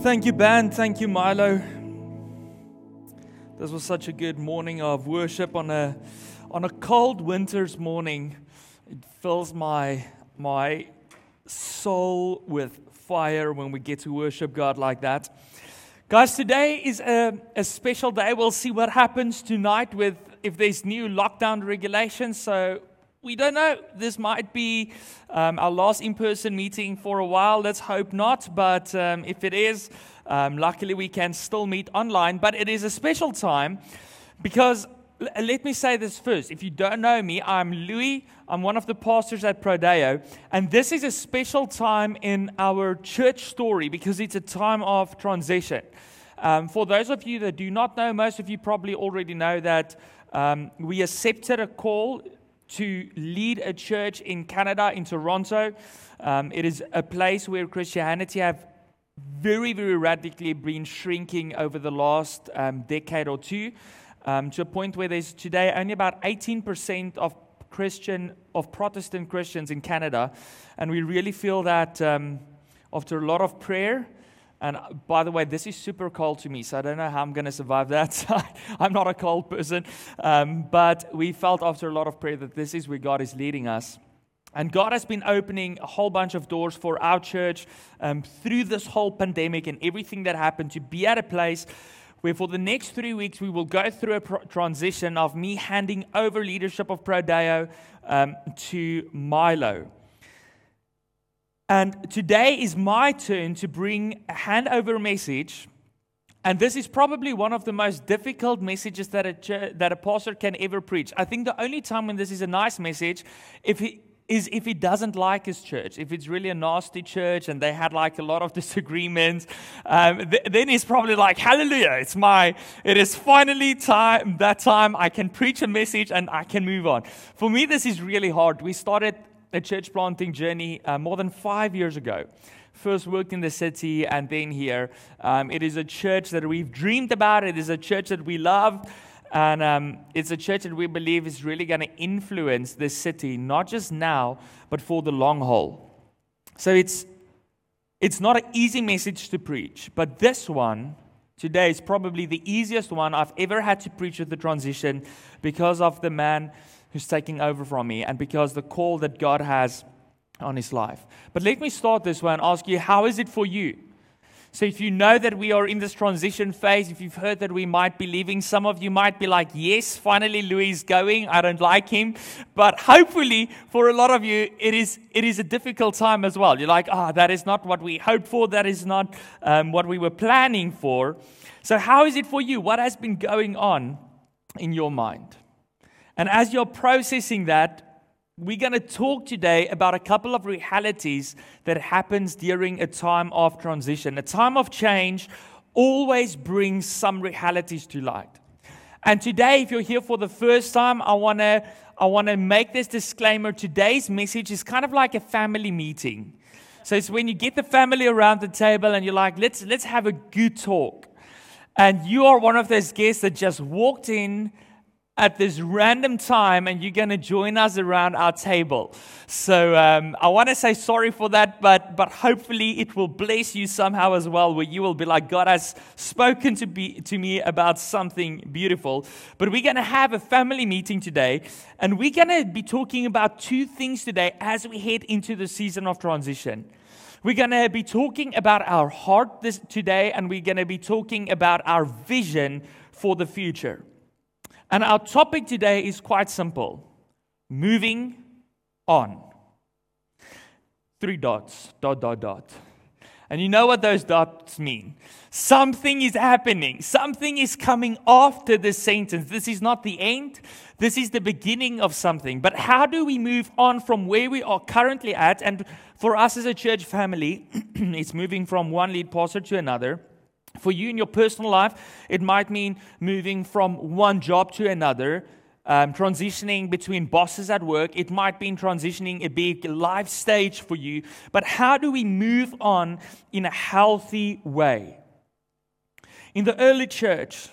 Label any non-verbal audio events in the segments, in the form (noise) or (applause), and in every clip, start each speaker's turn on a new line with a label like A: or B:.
A: Thank you, band. Thank you, Milo. This was such a good morning of worship on a on a cold winter's morning. It fills my my soul with fire when we get to worship God like that. Guys, today is a, a special day. We'll see what happens tonight with if there's new lockdown regulations. So we don't know. This might be um, our last in person meeting for a while. Let's hope not. But um, if it is, um, luckily we can still meet online. But it is a special time because let me say this first. If you don't know me, I'm Louis. I'm one of the pastors at Prodeo. And this is a special time in our church story because it's a time of transition. Um, for those of you that do not know, most of you probably already know that um, we accepted a call to lead a church in Canada, in Toronto. Um, it is a place where Christianity have very, very radically been shrinking over the last um, decade or two, um, to a point where there's today only about 18% of Christian, of Protestant Christians in Canada, and we really feel that um, after a lot of prayer and uh, by the way, this is super cold to me, so I don't know how I'm going to survive (laughs) that. I'm not a cold person. Um, but we felt after a lot of prayer that this is where God is leading us. And God has been opening a whole bunch of doors for our church um, through this whole pandemic and everything that happened to be at a place where for the next three weeks we will go through a pro- transition of me handing over leadership of Prodeo um, to Milo. And today is my turn to bring a handover message. And this is probably one of the most difficult messages that a, that a pastor can ever preach. I think the only time when this is a nice message if he, is if he doesn't like his church. If it's really a nasty church and they had like a lot of (laughs) disagreements, um, th- then he's probably like, Hallelujah, it's my, it is finally time, that time I can preach a message and I can move on. For me, this is really hard. We started a church planting journey uh, more than five years ago. First worked in the city and then here. Um, it is a church that we've dreamed about. It is a church that we love. And um, it's a church that we believe is really going to influence this city, not just now, but for the long haul. So it's, it's not an easy message to preach, but this one today is probably the easiest one I've ever had to preach with the transition because of the man who's taking over from me and because the call that God has on his life. But let me start this way and ask you, how is it for you? So, if you know that we are in this transition phase, if you've heard that we might be leaving, some of you might be like, Yes, finally Louis is going. I don't like him. But hopefully, for a lot of you, it is, it is a difficult time as well. You're like, Ah, oh, that is not what we hoped for. That is not um, what we were planning for. So, how is it for you? What has been going on in your mind? And as you're processing that, we're going to talk today about a couple of realities that happens during a time of transition. A time of change always brings some realities to light. And today, if you're here for the first time, I want to I want to make this disclaimer. Today's message is kind of like a family meeting. So it's when you get the family around the table and you're like, let's let's have a good talk. And you are one of those guests that just walked in at this random time and you're going to join us around our table. So um, I want to say sorry for that, but, but hopefully it will bless you somehow as well, where you will be like, God has spoken to, be, to me about something beautiful. But we're going to have a family meeting today, and we're going to be talking about two things today as we head into the season of transition. We're going to be talking about our heart this, today, and we're going to be talking about our vision for the future. And our topic today is quite simple moving on. Three dots, dot, dot, dot. And you know what those dots mean. Something is happening. Something is coming after this sentence. This is not the end. This is the beginning of something. But how do we move on from where we are currently at? And for us as a church family, (clears throat) it's moving from one lead pastor to another. For you in your personal life, it might mean moving from one job to another, um, transitioning between bosses at work. It might mean transitioning a big life stage for you. But how do we move on in a healthy way? In the early church,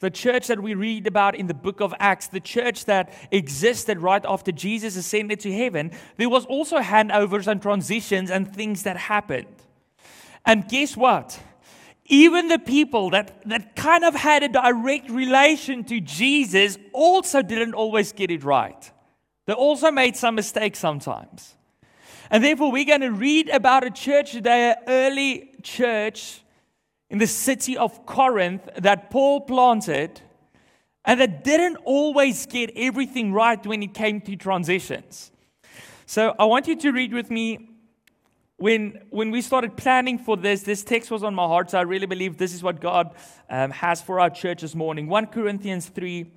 A: the church that we read about in the book of Acts, the church that existed right after Jesus ascended to heaven, there was also handovers and transitions and things that happened. And guess what? Even the people that, that kind of had a direct relation to Jesus also didn't always get it right. They also made some mistakes sometimes. And therefore, we're going to read about a church today, an early church in the city of Corinth that Paul planted and that didn't always get everything right when it came to transitions. So I want you to read with me. When, when we started planning for this, this text was on my heart, so I really believe this is what God um, has for our church this morning. 1 Corinthians 3,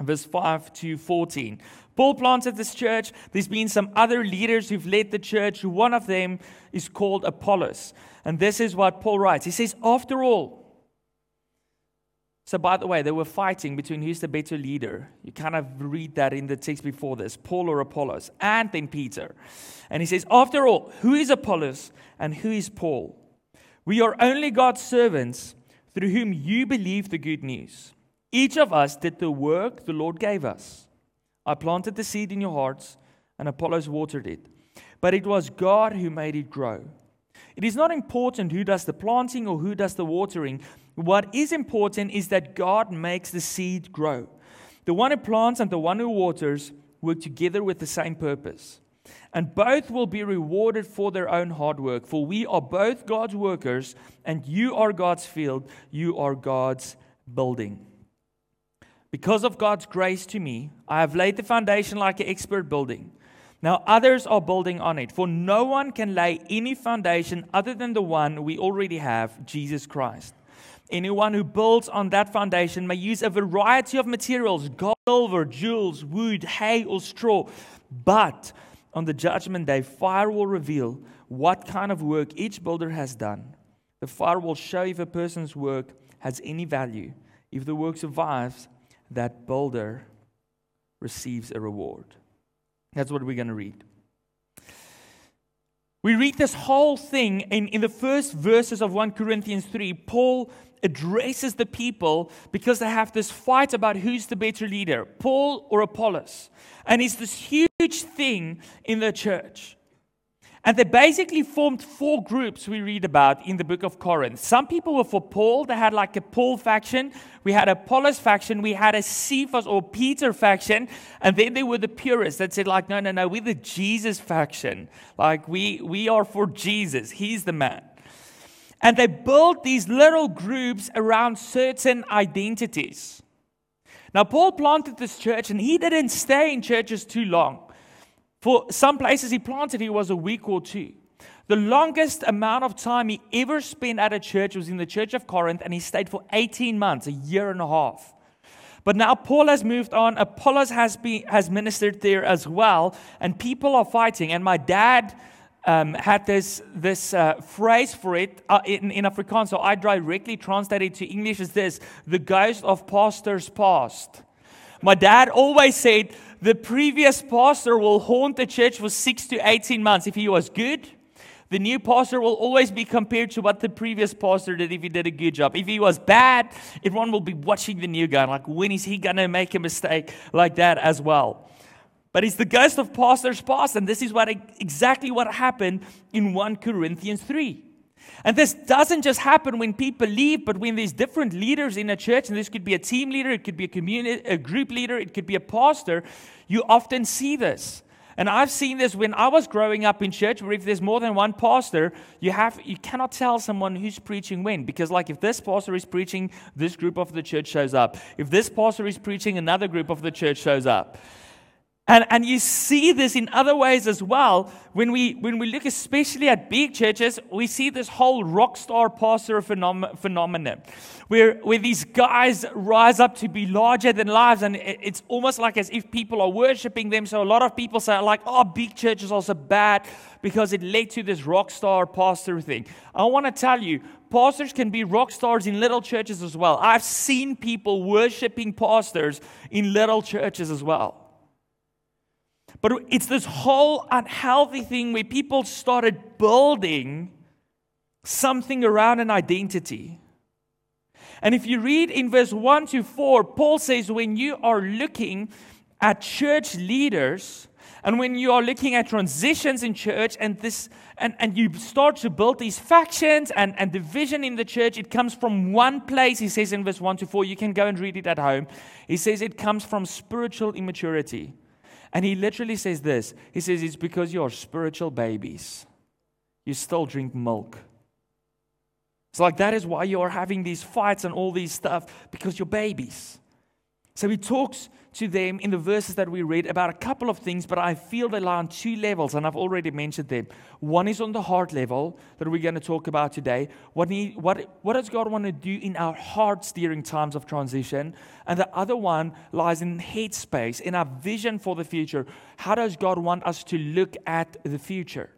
A: verse 5 to 14. Paul planted this church. There's been some other leaders who've led the church. One of them is called Apollos. And this is what Paul writes. He says, After all, so, by the way, they were fighting between who's the better leader. You kind of read that in the text before this Paul or Apollos, and then Peter. And he says, After all, who is Apollos and who is Paul? We are only God's servants through whom you believe the good news. Each of us did the work the Lord gave us. I planted the seed in your hearts, and Apollos watered it. But it was God who made it grow. It is not important who does the planting or who does the watering. What is important is that God makes the seed grow. The one who plants and the one who waters work together with the same purpose. And both will be rewarded for their own hard work. For we are both God's workers, and you are God's field, you are God's building. Because of God's grace to me, I have laid the foundation like an expert building. Now others are building on it, for no one can lay any foundation other than the one we already have, Jesus Christ. Anyone who builds on that foundation may use a variety of materials gold, silver, jewels, wood, hay, or straw. But on the judgment day, fire will reveal what kind of work each builder has done. The fire will show if a person's work has any value. If the work survives, that builder receives a reward. That's what we're going to read. We read this whole thing in, in the first verses of 1 Corinthians 3. Paul addresses the people because they have this fight about who's the better leader, Paul or Apollos. And it's this huge thing in the church. And they basically formed four groups we read about in the book of Corinth. Some people were for Paul, they had like a Paul faction. We had a Apollos faction, we had a Cephas or Peter faction, and then there were the purists that said, like, no, no, no, we're the Jesus faction. Like, we, we are for Jesus, he's the man. And they built these little groups around certain identities. Now, Paul planted this church, and he didn't stay in churches too long. For some places he planted, he was a week or two. The longest amount of time he ever spent at a church was in the church of Corinth, and he stayed for 18 months, a year and a half. But now Paul has moved on. Apollos has, been, has ministered there as well, and people are fighting. And my dad um, had this, this uh, phrase for it uh, in, in Afrikaans, so I directly translated it to English as this the ghost of pastors past. My dad always said the previous pastor will haunt the church for six to 18 months. If he was good, the new pastor will always be compared to what the previous pastor did if he did a good job. If he was bad, everyone will be watching the new guy. Like, when is he going to make a mistake like that as well? But it's the ghost of pastors past, and this is what exactly what happened in 1 Corinthians 3. And this doesn't just happen when people leave, but when there's different leaders in a church, and this could be a team leader, it could be a community, a group leader, it could be a pastor, you often see this. And I've seen this when I was growing up in church, where if there's more than one pastor, you have you cannot tell someone who's preaching when. Because like if this pastor is preaching, this group of the church shows up. If this pastor is preaching, another group of the church shows up. And, and you see this in other ways as well. When we, when we look especially at big churches, we see this whole rock star pastor phenom- phenomenon where, where these guys rise up to be larger than lives. And it, it's almost like as if people are worshiping them. So a lot of people say, like, oh, big churches are so bad because it led to this rock star pastor thing. I want to tell you, pastors can be rock stars in little churches as well. I've seen people worshiping pastors in little churches as well. But it's this whole unhealthy thing where people started building something around an identity. And if you read in verse 1 to 4, Paul says, when you are looking at church leaders, And when you are looking at transitions in church and this and, and you start to build these factions and, and division in the church, it comes from one place, he says in verse 1 to 4. You can go and read it at home. He says it comes from spiritual immaturity. And he literally says this He says it's because you're spiritual babies. You still drink milk. It's like that is why you are having these fights and all these stuff because you're babies. So he talks to them in the verses that we read about a couple of things, but I feel they lie on two levels, and I've already mentioned them. One is on the heart level that we're going to talk about today. What, he, what, what does God want to do in our hearts during times of transition? And the other one lies in head space, in our vision for the future. How does God want us to look at the future?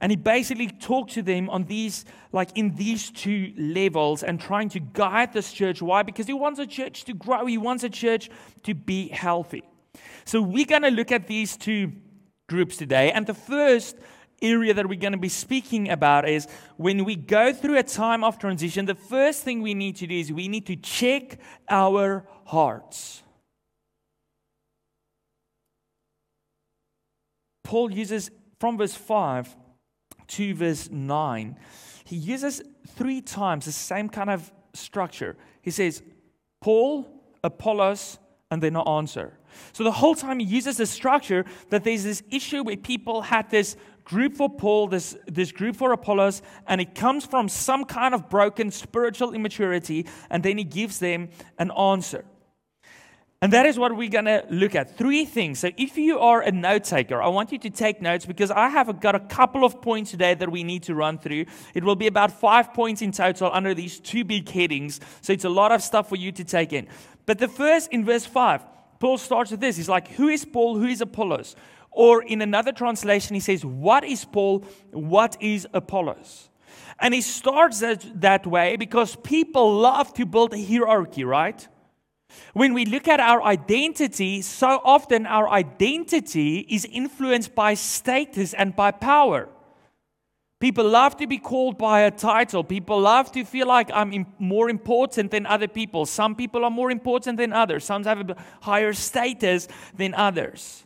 A: And he basically talked to them on these, like in these two levels and trying to guide this church. Why? Because he wants a church to grow, he wants a church to be healthy. So we're going to look at these two groups today. And the first area that we're going to be speaking about is when we go through a time of transition, the first thing we need to do is we need to check our hearts. Paul uses from verse 5 to verse 9, he uses three times the same kind of structure. He says, Paul, Apollos, and then an answer. So the whole time he uses the structure that there's this issue where people had this group for Paul, this, this group for Apollos, and it comes from some kind of broken spiritual immaturity, and then he gives them an answer. And that is what we're going to look at. Three things. So, if you are a note taker, I want you to take notes because I have got a couple of points today that we need to run through. It will be about five points in total under these two big headings. So, it's a lot of stuff for you to take in. But the first, in verse 5, Paul starts with this. He's like, Who is Paul? Who is Apollos? Or in another translation, he says, What is Paul? What is Apollos? And he starts that, that way because people love to build a hierarchy, right? When we look at our identity, so often our identity is influenced by status and by power. People love to be called by a title. People love to feel like I'm more important than other people. Some people are more important than others. Some have a higher status than others.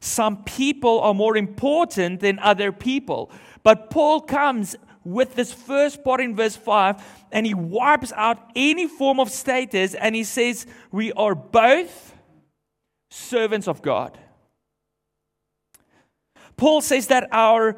A: Some people are more important than other people. But Paul comes with this first part in verse 5 and he wipes out any form of status and he says, We are both servants of God. Paul says that our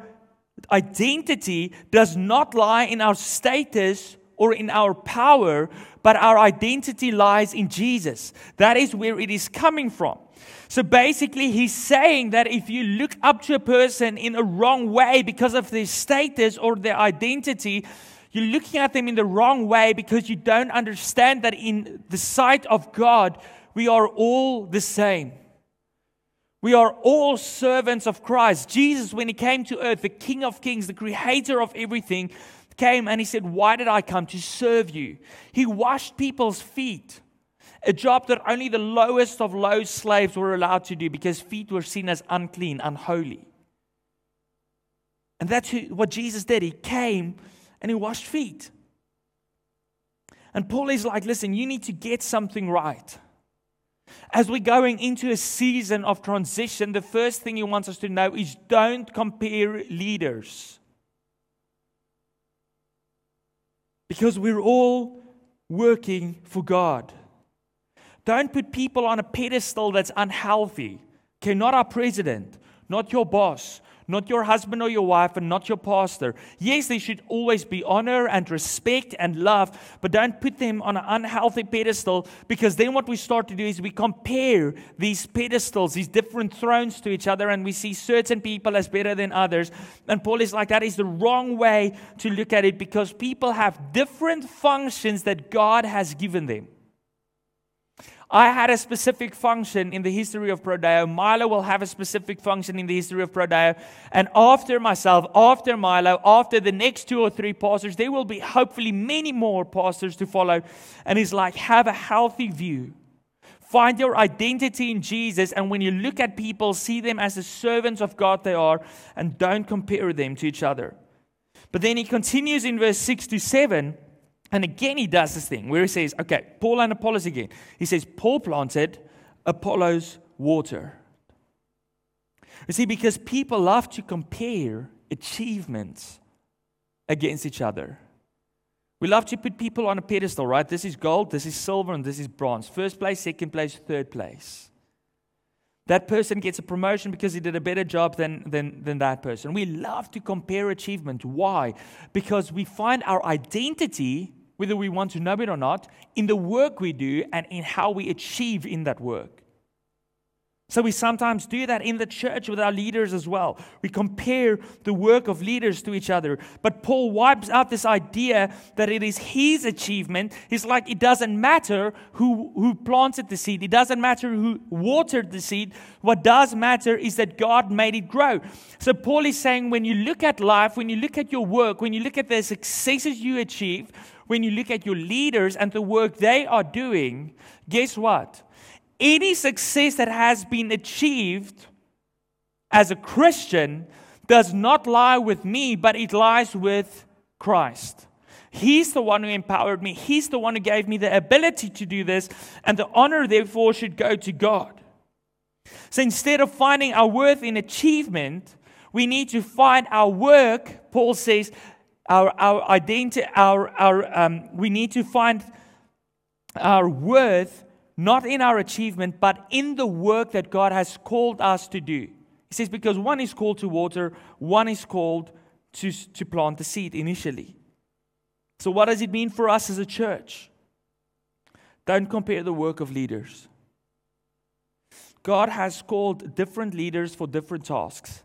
A: identity does not lie in our status or in our power, but our identity lies in Jesus. That is where it is coming from. So basically, he's saying that if you look up to a person in a wrong way because of their status or their identity, you're looking at them in the wrong way because you don't understand that in the sight of God, we are all the same. We are all servants of Christ. Jesus, when he came to earth, the King of Kings, the creator of everything, came and he said, Why did I come? To serve you. He washed people's feet a job that only the lowest of low slaves were allowed to do because feet were seen as unclean, unholy. And that's what Jesus did. He came and he washed feet. And Paul is like, listen, you need to get something right. As we're going into a season of transition, the first thing he wants us to know is don't compare leaders. Because we're all working for God. Don't put people on a pedestal that's unhealthy. Okay, not our president, not your boss, not your husband or your wife, and not your pastor. Yes, there should always be honor and respect and love, but don't put them on an unhealthy pedestal because then what we start to do is we compare these pedestals, these different thrones to each other, and we see certain people as better than others. And Paul is like, that is the wrong way to look at it because people have different functions that God has given them. I had a specific function in the history of Prodeo. Milo will have a specific function in the history of Prodeo. And after myself, after Milo, after the next two or three pastors, there will be hopefully many more pastors to follow. And he's like, have a healthy view. Find your identity in Jesus. And when you look at people, see them as the servants of God they are, and don't compare them to each other. But then he continues in verse 6 to 7 and again, he does this thing where he says, okay, Paul and Apollos again. He says, Paul planted, Apollos water. You see, because people love to compare achievements against each other. We love to put people on a pedestal, right? This is gold, this is silver, and this is bronze. First place, second place, third place. That person gets a promotion because he did a better job than, than, than that person. We love to compare achievement. Why? Because we find our identity, whether we want to know it or not, in the work we do and in how we achieve in that work. So we sometimes do that in the church with our leaders as well. We compare the work of leaders to each other. But Paul wipes out this idea that it is his achievement. He's like, it doesn't matter who, who planted the seed, it doesn't matter who watered the seed. What does matter is that God made it grow. So Paul is saying, when you look at life, when you look at your work, when you look at the successes you achieve, when you look at your leaders and the work they are doing, guess what? any success that has been achieved as a Christian does not lie with me, but it lies with Christ. He's the one who empowered me. He's the one who gave me the ability to do this, and the honor, therefore, should go to God. So instead of finding our worth in achievement, we need to find our work, Paul says, our, our identity, our, our, um, we need to find our worth not in our achievement, but in the work that God has called us to do. He says, because one is called to water, one is called to, to plant the seed initially. So, what does it mean for us as a church? Don't compare the work of leaders. God has called different leaders for different tasks.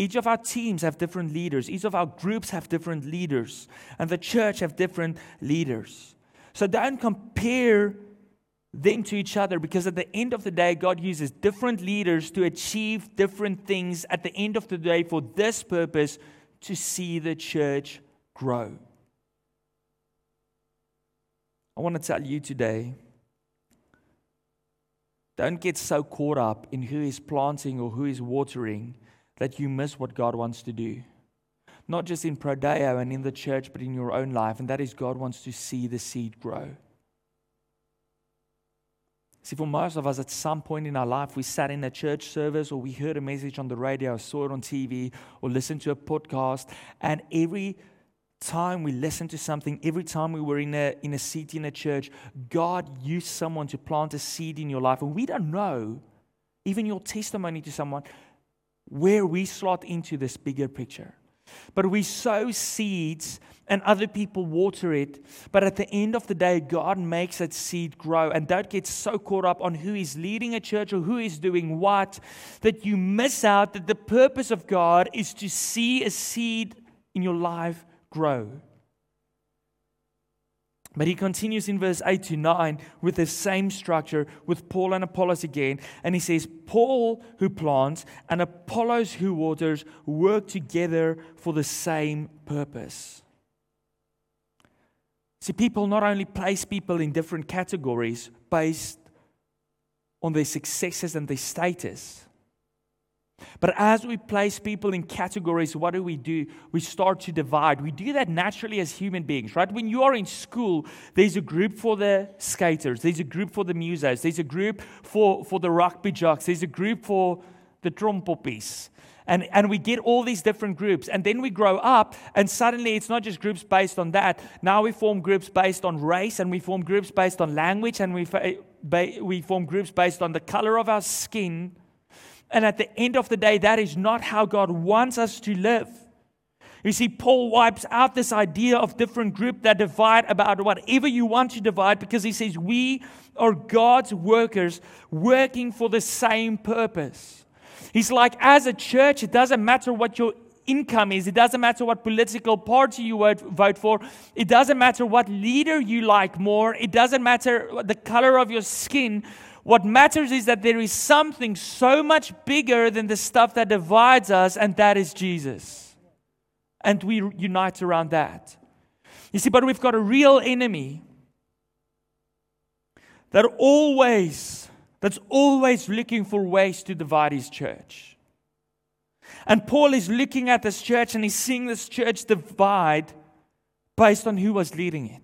A: Each of our teams have different leaders. Each of our groups have different leaders. And the church have different leaders. So don't compare them to each other because at the end of the day, God uses different leaders to achieve different things at the end of the day for this purpose to see the church grow. I want to tell you today don't get so caught up in who is planting or who is watering that you miss what God wants to do. Not just in Prodeo and in the church, but in your own life. And that is, God wants to see the seed grow. See, for most of us, at some point in our life, we sat in a church service or we heard a message on the radio, or saw it on TV, or listened to a podcast, and every time we listened to something, every time we were in a, in a seat in a church, God used someone to plant a seed in your life. And we don't know, even your testimony to someone, where we slot into this bigger picture. But we sow seeds and other people water it. But at the end of the day, God makes that seed grow. And don't get so caught up on who is leading a church or who is doing what that you miss out that the purpose of God is to see a seed in your life grow. But he continues in verse 8 to 9 with the same structure with Paul and Apollos again. And he says, Paul who plants and Apollos who waters work together for the same purpose. See, people not only place people in different categories based on their successes and their status, but as we place people in categories, what do we do? We start to divide. We do that naturally as human beings, right? When you are in school, there's a group for the skaters, there's a group for the musos, there's a group for, for the rugby jocks, there's a group for the trompoppies. And, and we get all these different groups. And then we grow up, and suddenly it's not just groups based on that. Now we form groups based on race, and we form groups based on language, and we, we form groups based on the color of our skin and at the end of the day, that is not how God wants us to live. You see, Paul wipes out this idea of different groups that divide about whatever you want to divide because he says we are God's workers working for the same purpose. He's like, as a church, it doesn't matter what your income is, it doesn't matter what political party you vote for, it doesn't matter what leader you like more, it doesn't matter the color of your skin. What matters is that there is something so much bigger than the stuff that divides us, and that is Jesus. And we unite around that. You see, but we've got a real enemy that always, that's always looking for ways to divide his church. And Paul is looking at this church and he's seeing this church divide based on who was leading it.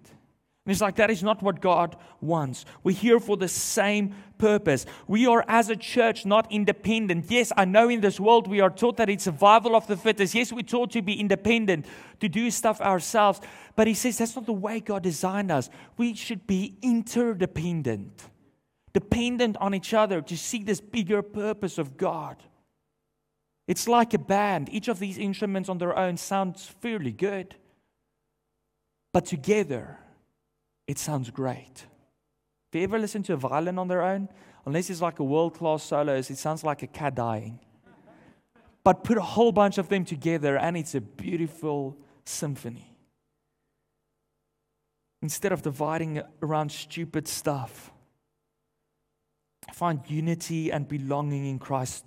A: And he's like that is not what God wants. We're here for the same purpose. We are, as a church, not independent. Yes, I know in this world we are taught that it's survival of the fittest. Yes, we're taught to be independent, to do stuff ourselves. But He says that's not the way God designed us. We should be interdependent, dependent on each other to see this bigger purpose of God. It's like a band. Each of these instruments on their own sounds fairly good. But together, it sounds great. Have you ever listened to a violin on their own? Unless it's like a world class soloist, it sounds like a cat dying. But put a whole bunch of them together, and it's a beautiful symphony. Instead of dividing around stupid stuff, find unity and belonging in Christ,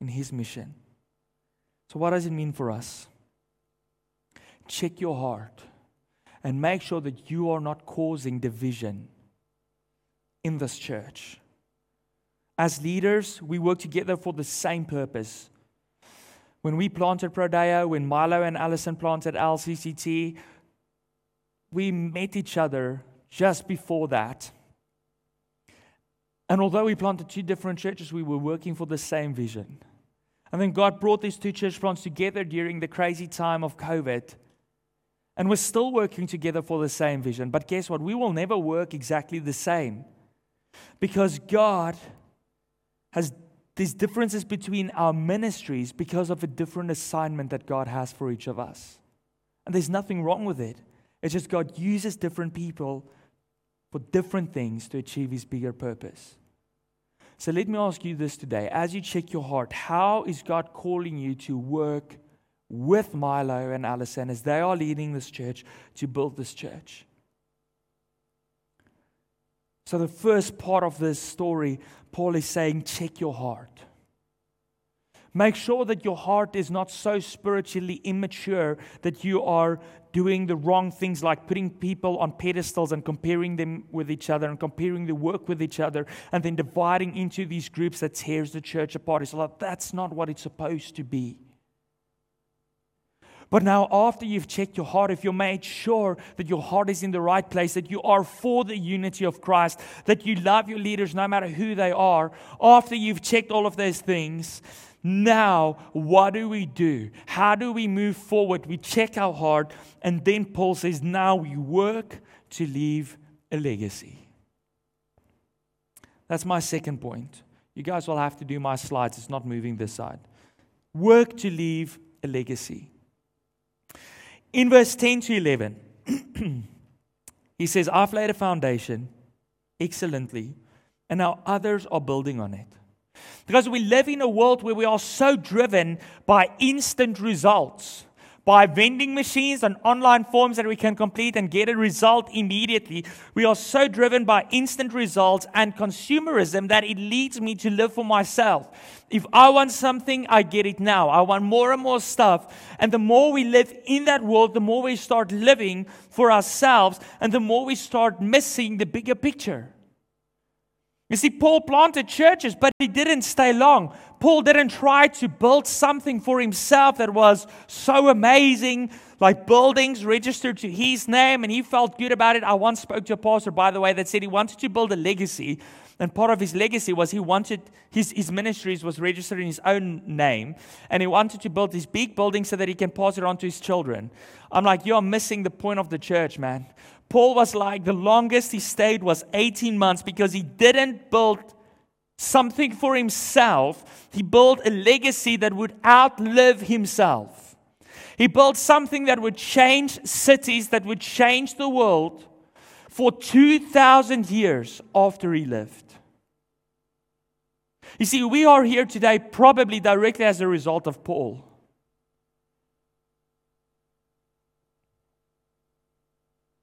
A: in His mission. So, what does it mean for us? Check your heart and make sure that you are not causing division in this church. As leaders, we work together for the same purpose. When we planted Prodeo, when Milo and Allison planted LCCT, we met each other just before that. And although we planted two different churches, we were working for the same vision. And then God brought these two church plants together during the crazy time of COVID. And we're still working together for the same vision. But guess what? We will never work exactly the same. Because God has these differences between our ministries because of a different assignment that God has for each of us. And there's nothing wrong with it. It's just God uses different people for different things to achieve his bigger purpose. So let me ask you this today. As you check your heart, how is God calling you to work with Milo and Allison as they are leading this church to build this church. So, the first part of this story, Paul is saying, check your heart. Make sure that your heart is not so spiritually immature that you are doing the wrong things like putting people on pedestals and comparing them with each other and comparing the work with each other and then dividing into these groups that tears the church apart. It's like that's not what it's supposed to be. But now, after you've checked your heart, if you're made sure that your heart is in the right place, that you are for the unity of Christ, that you love your leaders no matter who they are, after you've checked all of those things, now what do we do? How do we move forward? We check our heart, and then Paul says, now we work to leave a legacy. That's my second point. You guys will have to do my slides, it's not moving this side. Work to leave a legacy. In verse 10 to 11, (clears throat) he says, I've laid a foundation excellently, and now others are building on it. Because we live in a world where we are so driven by instant results by vending machines and online forms that we can complete and get a result immediately. We are so driven by instant results and consumerism that it leads me to live for myself. If I want something, I get it now. I want more and more stuff. And the more we live in that world, the more we start living for ourselves and the more we start missing the bigger picture. You see, Paul planted churches, but he didn't stay long. Paul didn't try to build something for himself that was so amazing, like buildings registered to his name, and he felt good about it. I once spoke to a pastor, by the way, that said he wanted to build a legacy. And part of his legacy was he wanted his, his ministries was registered in his own name. And he wanted to build this big building so that he can pass it on to his children. I'm like, you're missing the point of the church, man. Paul was like, the longest he stayed was 18 months because he didn't build something for himself. He built a legacy that would outlive himself. He built something that would change cities, that would change the world for 2,000 years after he lived. You see, we are here today probably directly as a result of Paul.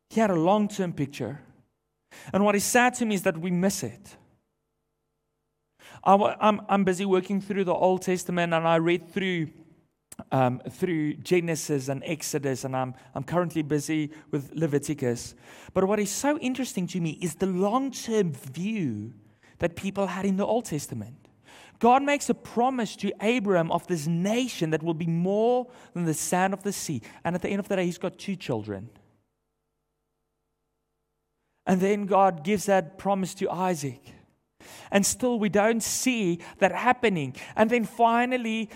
A: He had a long term picture. And what is sad to me is that we miss it. I'm, I'm busy working through the Old Testament and I read through. Um, through Genesis and Exodus, and I'm, I'm currently busy with Leviticus. But what is so interesting to me is the long term view that people had in the Old Testament. God makes a promise to Abraham of this nation that will be more than the sand of the sea. And at the end of the day, he's got two children. And then God gives that promise to Isaac. And still, we don't see that happening. And then finally,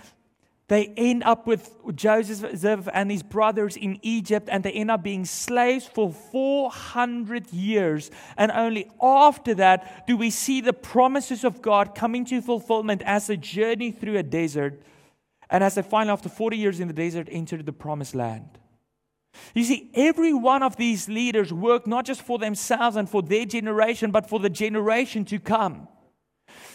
A: they end up with Joseph and his brothers in Egypt, and they end up being slaves for 400 years. And only after that do we see the promises of God coming to fulfillment as a journey through a desert. And as they finally, after 40 years in the desert, entered the promised land. You see, every one of these leaders worked not just for themselves and for their generation, but for the generation to come.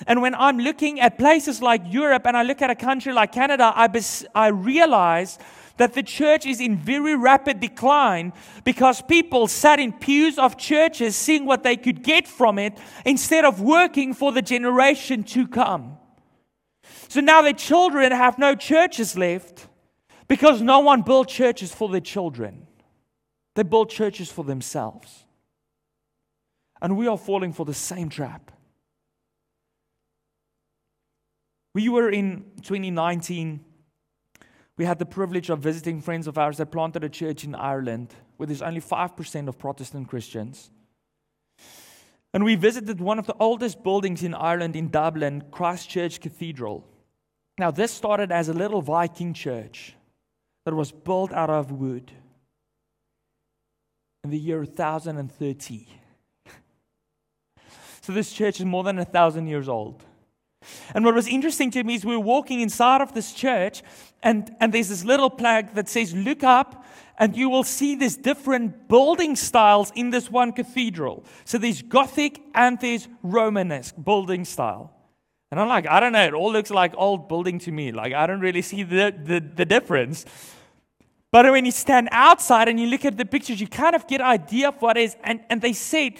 A: And when I'm looking at places like Europe and I look at a country like Canada, I, bes- I realize that the church is in very rapid decline because people sat in pews of churches seeing what they could get from it instead of working for the generation to come. So now their children have no churches left because no one built churches for their children. They built churches for themselves. And we are falling for the same trap. We were in 2019. We had the privilege of visiting friends of ours that planted a church in Ireland where there's only 5% of Protestant Christians. And we visited one of the oldest buildings in Ireland in Dublin, Christchurch Cathedral. Now, this started as a little Viking church that was built out of wood in the year 1030. (laughs) so, this church is more than a thousand years old. And what was interesting to me is we were walking inside of this church, and, and there's this little plaque that says, Look up, and you will see these different building styles in this one cathedral. So there's Gothic and there's Romanesque building style. And I'm like, I don't know, it all looks like old building to me. Like, I don't really see the, the, the difference. But when you stand outside and you look at the pictures, you kind of get an idea of what is. And, and they said,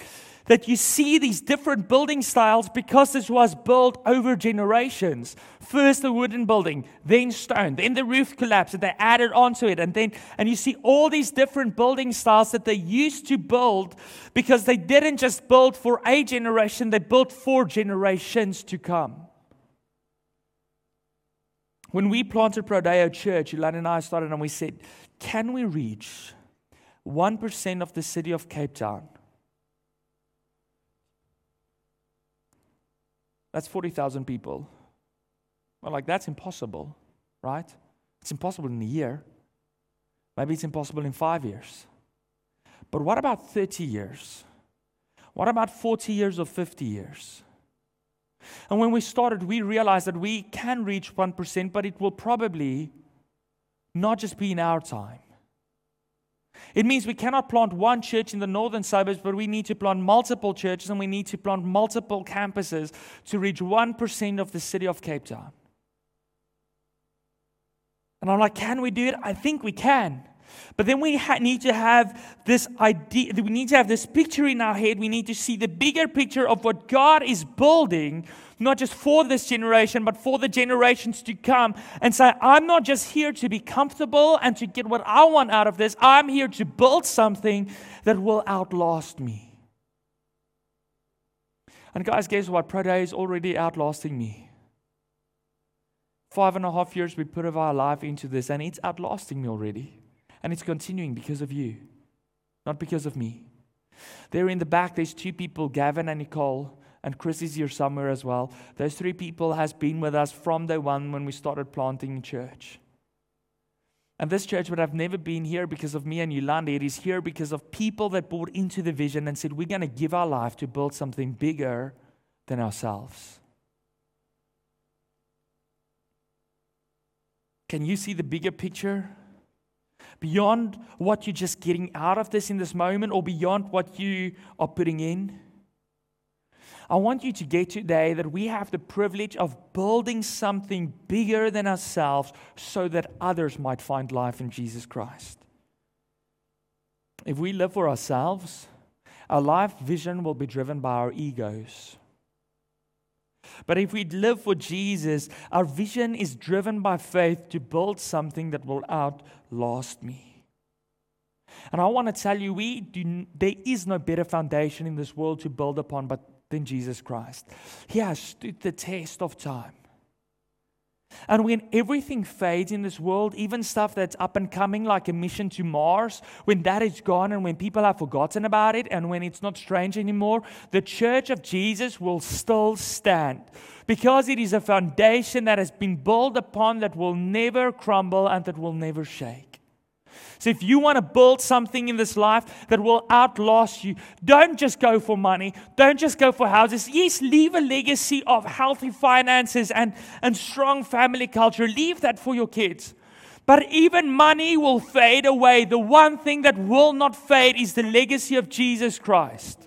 A: that you see these different building styles because this was built over generations. First the wooden building, then stone, then the roof collapsed and they added onto it. And then and you see all these different building styles that they used to build because they didn't just build for a generation, they built for generations to come. When we planted Prodeo Church, Yolanda and I started and we said, can we reach 1% of the city of Cape Town? That's 40,000 people. Well, like, that's impossible, right? It's impossible in a year. Maybe it's impossible in five years. But what about 30 years? What about 40 years or 50 years? And when we started, we realized that we can reach 1%, but it will probably not just be in our time. It means we cannot plant one church in the northern suburbs, but we need to plant multiple churches and we need to plant multiple campuses to reach 1% of the city of Cape Town. And I'm like, can we do it? I think we can. But then we ha- need to have this idea, we need to have this picture in our head. We need to see the bigger picture of what God is building, not just for this generation, but for the generations to come. And say, I'm not just here to be comfortable and to get what I want out of this. I'm here to build something that will outlast me. And guys, guess what? Prodeo is already outlasting me. Five and a half years we put of our life into this, and it's outlasting me already. And it's continuing because of you, not because of me. There in the back, there's two people, Gavin and Nicole, and Chris is here somewhere as well. Those three people has been with us from day one when we started planting church. And this church would have never been here because of me and Yolanda. It is here because of people that bought into the vision and said, We're going to give our life to build something bigger than ourselves. Can you see the bigger picture? Beyond what you're just getting out of this in this moment or beyond what you are putting in. I want you to get today that we have the privilege of building something bigger than ourselves so that others might find life in Jesus Christ. If we live for ourselves, our life vision will be driven by our egos. But if we live for Jesus, our vision is driven by faith to build something that will outlast me. And I want to tell you, we do, there is no better foundation in this world to build upon but than Jesus Christ. He has stood the test of time. And when everything fades in this world, even stuff that's up and coming, like a mission to Mars, when that is gone and when people have forgotten about it and when it's not strange anymore, the church of Jesus will still stand because it is a foundation that has been built upon that will never crumble and that will never shake. So if you want to build something in this life that will outlast you, don't just go for money. Don't just go for houses. Yes, leave a legacy of healthy finances and, and strong family culture. Leave that for your kids. But even money will fade away. The one thing that will not fade is the legacy of Jesus Christ.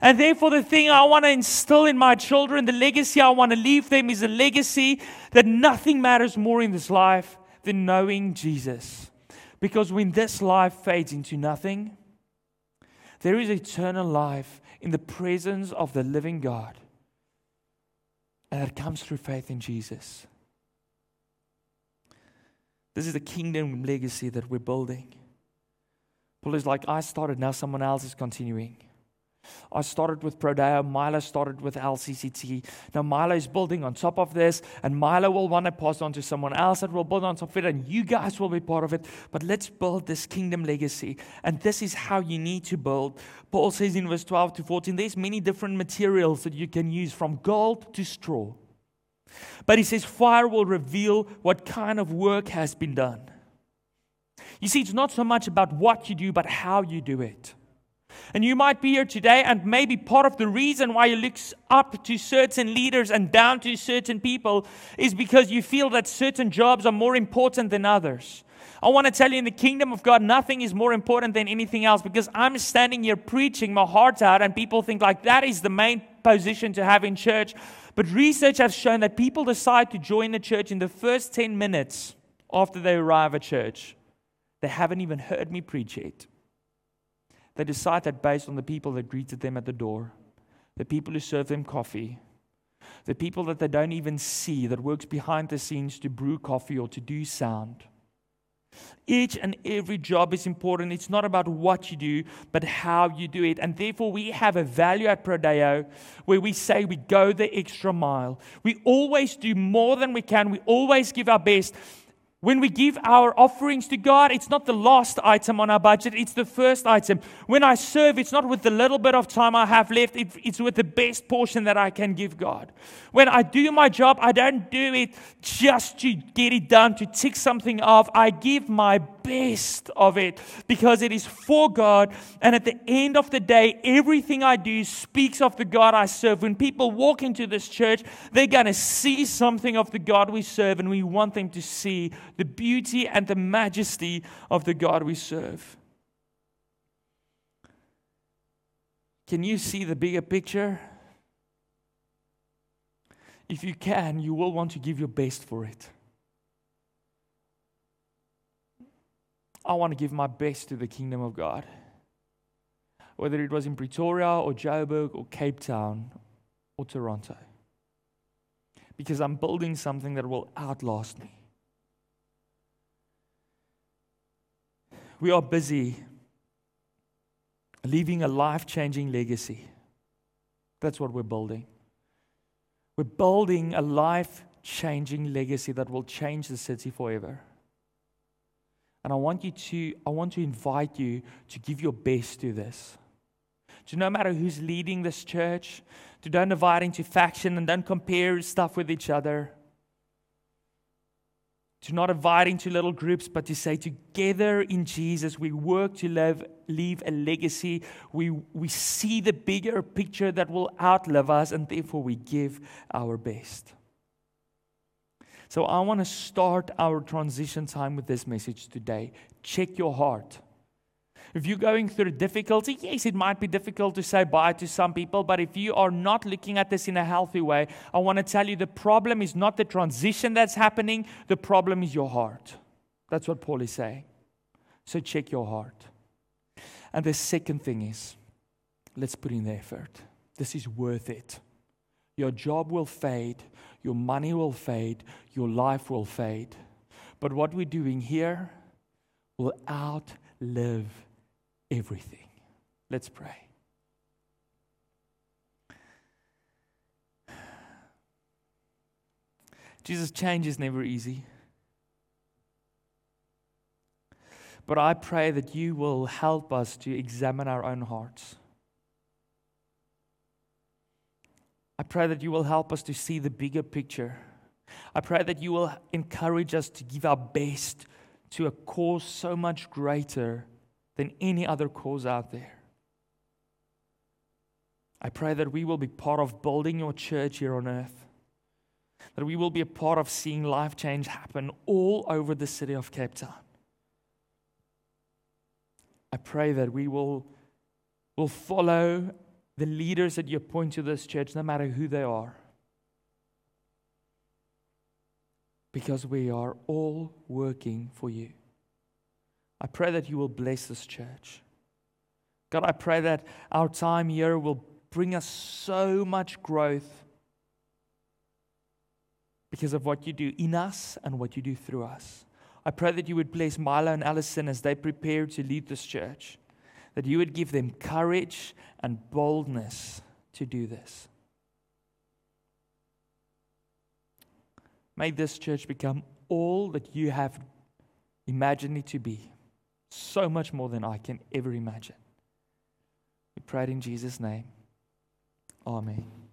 A: And therefore, the thing I want to instill in my children, the legacy I want to leave them, is a legacy that nothing matters more in this life than knowing Jesus. Because when this life fades into nothing, there is eternal life in the presence of the living God. And that comes through faith in Jesus. This is the kingdom legacy that we're building. Paul is like, I started, now someone else is continuing. I started with Prodeo. Milo started with LCCT. Now Milo is building on top of this, and Milo will want to pass on to someone else that will build on top of it, and you guys will be part of it. But let's build this kingdom legacy. And this is how you need to build. Paul says in verse 12 to 14, there's many different materials that you can use from gold to straw. But he says, fire will reveal what kind of work has been done. You see, it's not so much about what you do, but how you do it. And you might be here today, and maybe part of the reason why you look up to certain leaders and down to certain people is because you feel that certain jobs are more important than others. I want to tell you in the kingdom of God, nothing is more important than anything else because I'm standing here preaching my heart out, and people think like that is the main position to have in church. But research has shown that people decide to join the church in the first 10 minutes after they arrive at church. They haven't even heard me preach yet. They decide that based on the people that greeted them at the door, the people who serve them coffee, the people that they don't even see that works behind the scenes to brew coffee or to do sound. Each and every job is important. It's not about what you do, but how you do it. And therefore, we have a value at Prodeo where we say we go the extra mile. We always do more than we can. We always give our best. When we give our offerings to God, it's not the last item on our budget, it's the first item. When I serve, it's not with the little bit of time I have left, it's with the best portion that I can give God. When I do my job, I don't do it just to get it done, to tick something off. I give my best of it because it is for God. And at the end of the day, everything I do speaks of the God I serve. When people walk into this church, they're going to see something of the God we serve, and we want them to see the beauty and the majesty of the God we serve. Can you see the bigger picture? If you can, you will want to give your best for it. I want to give my best to the kingdom of God. Whether it was in Pretoria or Joburg or Cape Town or Toronto. Because I'm building something that will outlast me. We are busy leaving a life changing legacy. That's what we're building. We're building a life changing legacy that will change the city forever. And I want you to, I want to invite you to give your best to this. To no matter who's leading this church, to don't divide into faction and don't compare stuff with each other. To not divide into little groups, but to say together in Jesus, we work to live, leave a legacy. We, we see the bigger picture that will outlive us, and therefore we give our best. So I want to start our transition time with this message today. Check your heart. If you're going through difficulty, yes, it might be difficult to say bye to some people, but if you are not looking at this in a healthy way, I want to tell you the problem is not the transition that's happening, the problem is your heart. That's what Paul is saying. So check your heart. And the second thing is, let's put in the effort. This is worth it. Your job will fade, your money will fade, your life will fade. But what we're doing here will outlive everything. Let's pray. Jesus, change is never easy. But I pray that you will help us to examine our own hearts. I pray that you will help us to see the bigger picture. I pray that you will encourage us to give our best to a cause so much greater than any other cause out there. I pray that we will be part of building your church here on earth, that we will be a part of seeing life change happen all over the city of Cape Town. I pray that we will, will follow the leaders that you appoint to this church, no matter who they are. Because we are all working for you. I pray that you will bless this church. God, I pray that our time here will bring us so much growth because of what you do in us and what you do through us. I pray that you would bless Milo and Allison as they prepare to lead this church that you would give them courage and boldness to do this. May this church become all that you have imagined it to be, so much more than I can ever imagine. We pray it in Jesus' name. Amen.